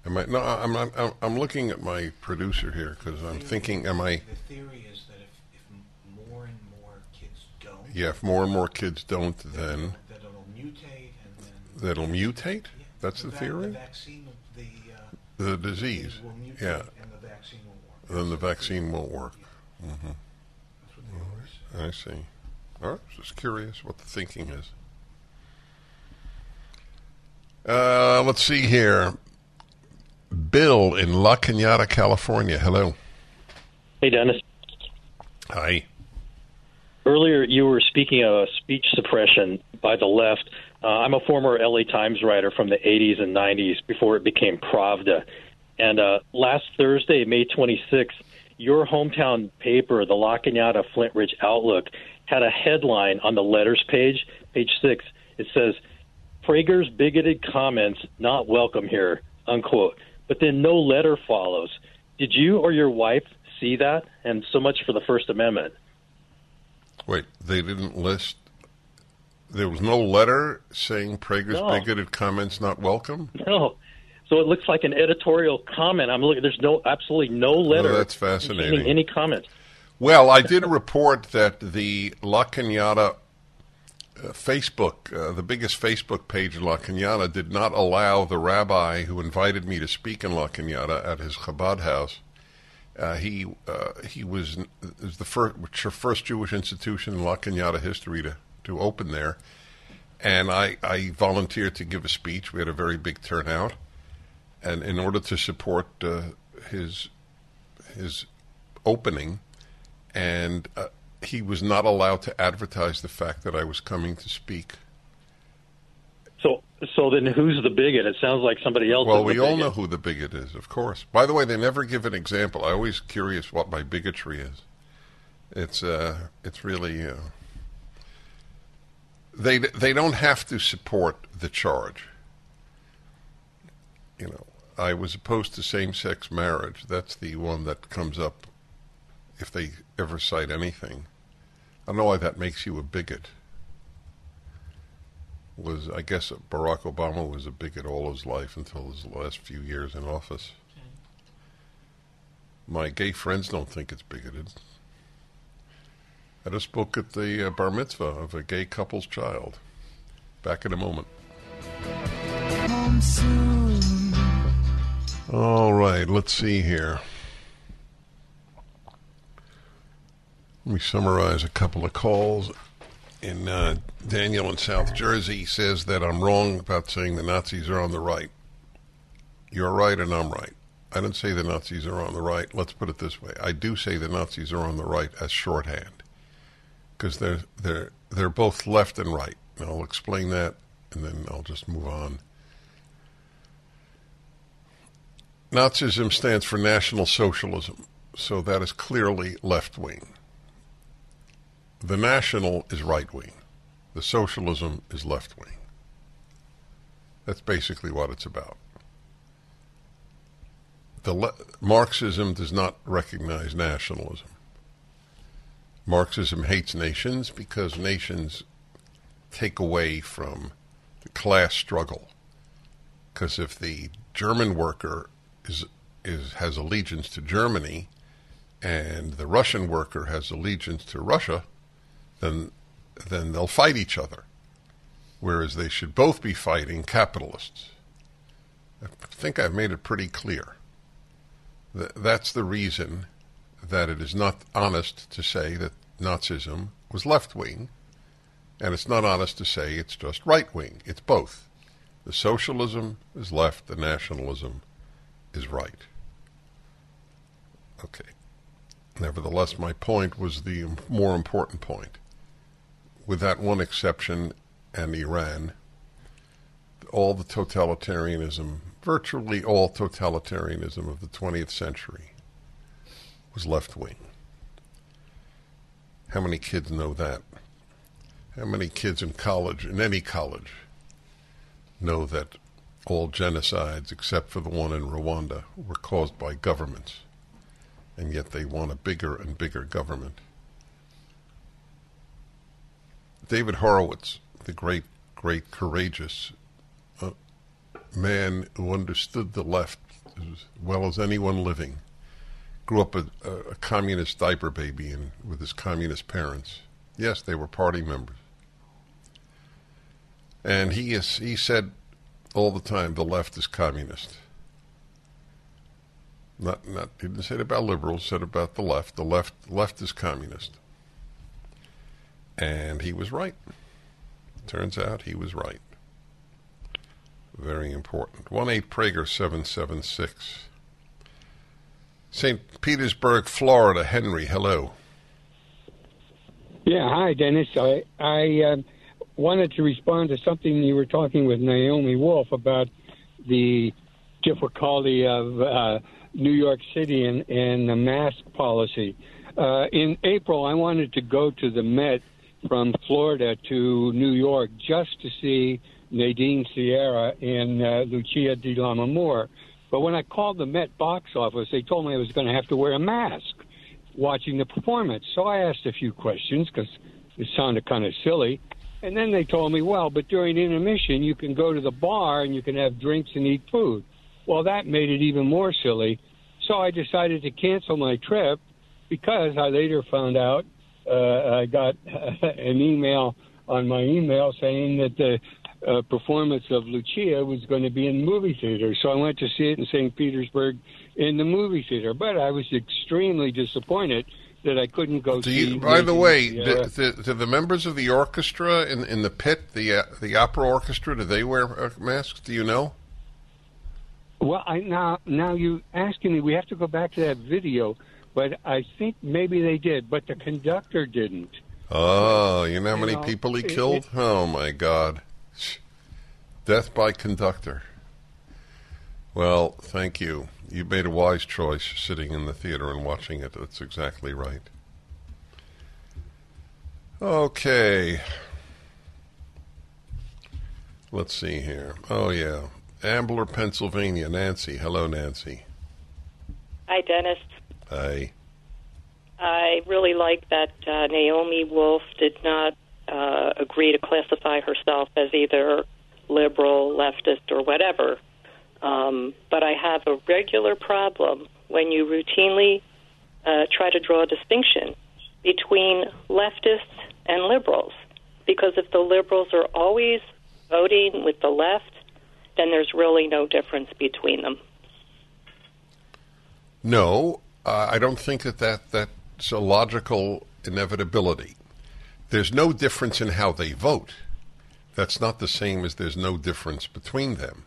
[SPEAKER 1] Am I? No, I'm not. I'm, I'm looking at my producer here because I'm thinking. Am I?
[SPEAKER 6] The theory is that if, if more and more kids don't.
[SPEAKER 1] Yeah, if more and more kids don't, then
[SPEAKER 6] that it'll mutate and then.
[SPEAKER 1] That'll mutate.
[SPEAKER 6] Yeah,
[SPEAKER 1] That's the,
[SPEAKER 6] the
[SPEAKER 1] theory.
[SPEAKER 6] The vaccine, the. Uh,
[SPEAKER 1] the disease.
[SPEAKER 6] Will mutate
[SPEAKER 1] yeah.
[SPEAKER 6] And the vaccine won't work.
[SPEAKER 1] Then the vaccine won't work.
[SPEAKER 6] Yeah.
[SPEAKER 1] Mm-hmm.
[SPEAKER 6] That's what they always say.
[SPEAKER 1] I see. All right. Just curious what the thinking is. Uh, let's see here. Bill in La Cañada, California. Hello.
[SPEAKER 7] Hey, Dennis.
[SPEAKER 1] Hi.
[SPEAKER 7] Earlier, you were speaking of speech suppression by the left. Uh, I'm a former LA Times writer from the 80s and 90s before it became Pravda. And uh, last Thursday, May 26th, your hometown paper, the La Cañada Flintridge Outlook, had a headline on the letters page, page six. It says, Prager's bigoted comments not welcome here, unquote. But then no letter follows. Did you or your wife see that? And so much for the First Amendment.
[SPEAKER 1] Wait, they didn't list. There was no letter saying Prager's
[SPEAKER 7] No.
[SPEAKER 1] bigoted comments not welcome.
[SPEAKER 7] No. So it looks like an editorial comment. I'm looking. There's no absolutely no letter.
[SPEAKER 1] Oh, that's fascinating.
[SPEAKER 7] containing Any comments?
[SPEAKER 1] Well, I did report that the La Cañada uh, Facebook, uh, the biggest Facebook page in La Cañada, did not allow the rabbi who invited me to speak in La Cañada at his Chabad house. Uh, he uh, he was is the first first Jewish institution in La Cañada history to, to open there, and I, I volunteered to give a speech. We had a very big turnout, and in order to support uh, his his opening, and he was not allowed to advertise the fact that I was coming to speak.
[SPEAKER 7] So so then who's the bigot? It sounds like somebody else.
[SPEAKER 1] Well, we all know who the bigot is, of course. By the way, they never give an example. I always curious what my bigotry is. It's uh, it's really uh, they they don't have to support the charge. You know, I was opposed to same-sex marriage. That's the one that comes up if they ever cite anything. I don't know why that makes you a bigot. Was I guess Barack Obama was a bigot all his life until his last few years in office. My gay friends don't think it's bigoted. I just spoke at the uh, bar mitzvah of a gay couple's child. Back in a moment. All right, let's see here. Let me summarize a couple of calls. In uh, Daniel in South Jersey says that I'm wrong about saying the Nazis are on the right. You're right, and I'm right. I don't say the Nazis are on the right. Let's put it this way: I do say the Nazis are on the right as shorthand because they're they're they're both left and right. And I'll explain that, and then I'll just move on. Nazism stands for National Socialism, so that is clearly left wing. The national is right wing. The socialism is left wing. That's basically what it's about. The le- Marxism does not recognize nationalism. Marxism hates nations because nations take away from the class struggle. Because if the German worker is is has allegiance to Germany, and the Russian worker has allegiance to Russia, then then they'll fight each other. Whereas they should both be fighting capitalists. I think I've made it pretty clear. That's the reason that it is not honest to say that Nazism was left wing, and it's not honest to say it's just right wing. It's both. The socialism is left, the nationalism is right. Okay. Nevertheless, my point was the more important point. With that one exception and Iran, all the totalitarianism, virtually all totalitarianism of the 20th century was left wing. How many kids know that? How many kids in college, in any college, know that all genocides, except for the one in Rwanda, were caused by governments? And yet they want a bigger and bigger government. David Horowitz, the great, great, courageous uh, man who understood the left as well as anyone living, grew up a, a communist diaper baby and with his communist parents. Yes, they were party members. And he is he said all the time the left is communist. Not not he didn't say it about liberals, said about the left. The left left is communist. And he was right. Turns out he was right. Very important. 1 8 Prager 776. St. Petersburg, Florida. Henry, hello.
[SPEAKER 8] Yeah, hi, Dennis. I, I uh, wanted to respond to something you were talking with Naomi Wolf about the difficulty of uh, New York City and, and the mask policy. Uh, in April, I wanted to go to the Met from Florida to New York just to see Nadine Sierra and uh, Lucia di Lammermoor. But when I called the Met box office, they told me I was going to have to wear a mask watching the performance. So I asked a few questions because it sounded kind of silly. And then they told me, well, but during intermission, you can go to the bar and you can have drinks and eat food. Well, that made it even more silly. So I decided to cancel my trip because I later found out uh, I got an email on my email saying that the uh, performance of Lucia was going to be in movie theater. So I went to see it in St. Petersburg in the movie theater. But I was extremely disappointed that I couldn't go
[SPEAKER 1] do
[SPEAKER 8] see.
[SPEAKER 1] You, by the way,
[SPEAKER 8] the,
[SPEAKER 1] the, the, the, members of the orchestra in in the pit, the uh, the opera orchestra, do they wear uh, masks? Do you know?
[SPEAKER 8] Well, I now now you asking me, we have to go back to that video, but I think maybe they did, but the conductor didn't.
[SPEAKER 1] Oh, you know how many
[SPEAKER 8] You know,
[SPEAKER 1] people he
[SPEAKER 8] it-
[SPEAKER 1] killed?
[SPEAKER 8] it-
[SPEAKER 1] oh my God, death by conductor. Well, thank you. You made a wise choice sitting in the theater and watching it. That's exactly right. Okay. Let's see here. Oh, yeah. Ambler, Pennsylvania. Nancy. Hello, Nancy.
[SPEAKER 9] Hi, Dennis.
[SPEAKER 1] Hi.
[SPEAKER 9] I really like that uh, Naomi Wolf did not uh, agree to classify herself as either liberal, leftist, or whatever. Um, but I have a regular problem when you routinely uh, try to draw a distinction between leftists and liberals. Because if the liberals are always voting with the left, then there's really no difference between them.
[SPEAKER 1] No, uh, I don't think that, that that's a logical inevitability. There's no difference in how they vote. That's not the same as there's no difference between them.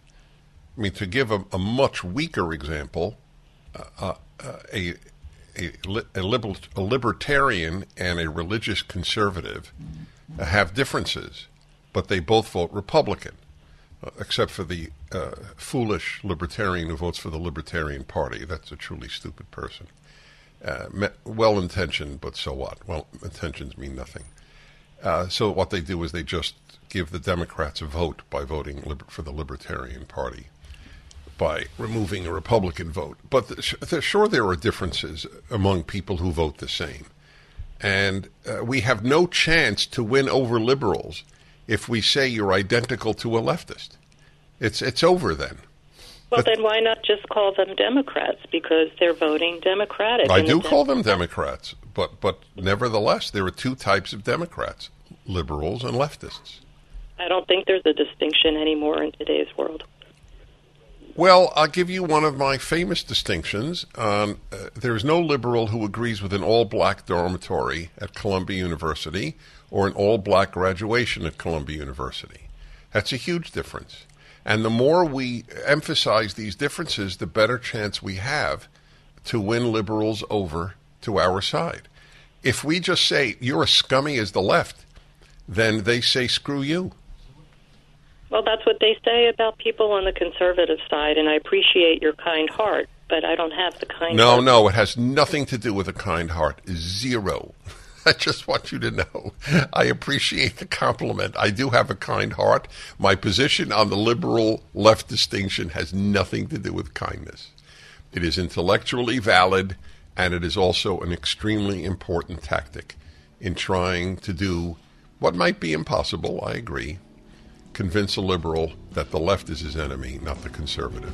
[SPEAKER 1] I mean, to give a, a much weaker example, uh, uh, a, a, a, liber- a, libertarian and a religious conservative have differences, but they both vote Republican, except for the uh, foolish libertarian who votes for the Libertarian Party. That's a truly stupid person. Uh, well intentioned, but so what? Well, intentions mean nothing. Uh, so what they do is they just give the Democrats a vote by voting liber- for the Libertarian Party by removing a Republican vote. But the, sure, there are differences among people who vote the same. And uh, we have no chance to win over liberals if we say you're identical to a leftist. It's, it's over then.
[SPEAKER 9] Well, but, then why not just call them Democrats because they're voting Democratic?
[SPEAKER 1] I do call them Democrats, but but nevertheless, there are two types of Democrats: liberals and leftists.
[SPEAKER 9] I don't think there's a distinction anymore in today's world.
[SPEAKER 1] Well, I'll give you one of my famous distinctions. Um, uh, there is no liberal who agrees with an all black dormitory at Columbia University or an all black graduation at Columbia University. That's a huge difference. And the more we emphasize these differences, the better chance we have to win liberals over to our side. If we just say, you're as scummy as the left, then they say, screw you.
[SPEAKER 9] Well, that's what they say about people on the conservative side, and I appreciate your kind heart, but I don't have the kind
[SPEAKER 1] no,
[SPEAKER 9] heart.
[SPEAKER 1] No, it has nothing to do with a kind heart. Zero. I just want you to know. I appreciate the compliment. I do have a kind heart. My position on the liberal left distinction has nothing to do with kindness. It is intellectually valid, and it is also an extremely important tactic in trying to do what might be impossible, I agree, convince a liberal that the left is his enemy, not the conservative.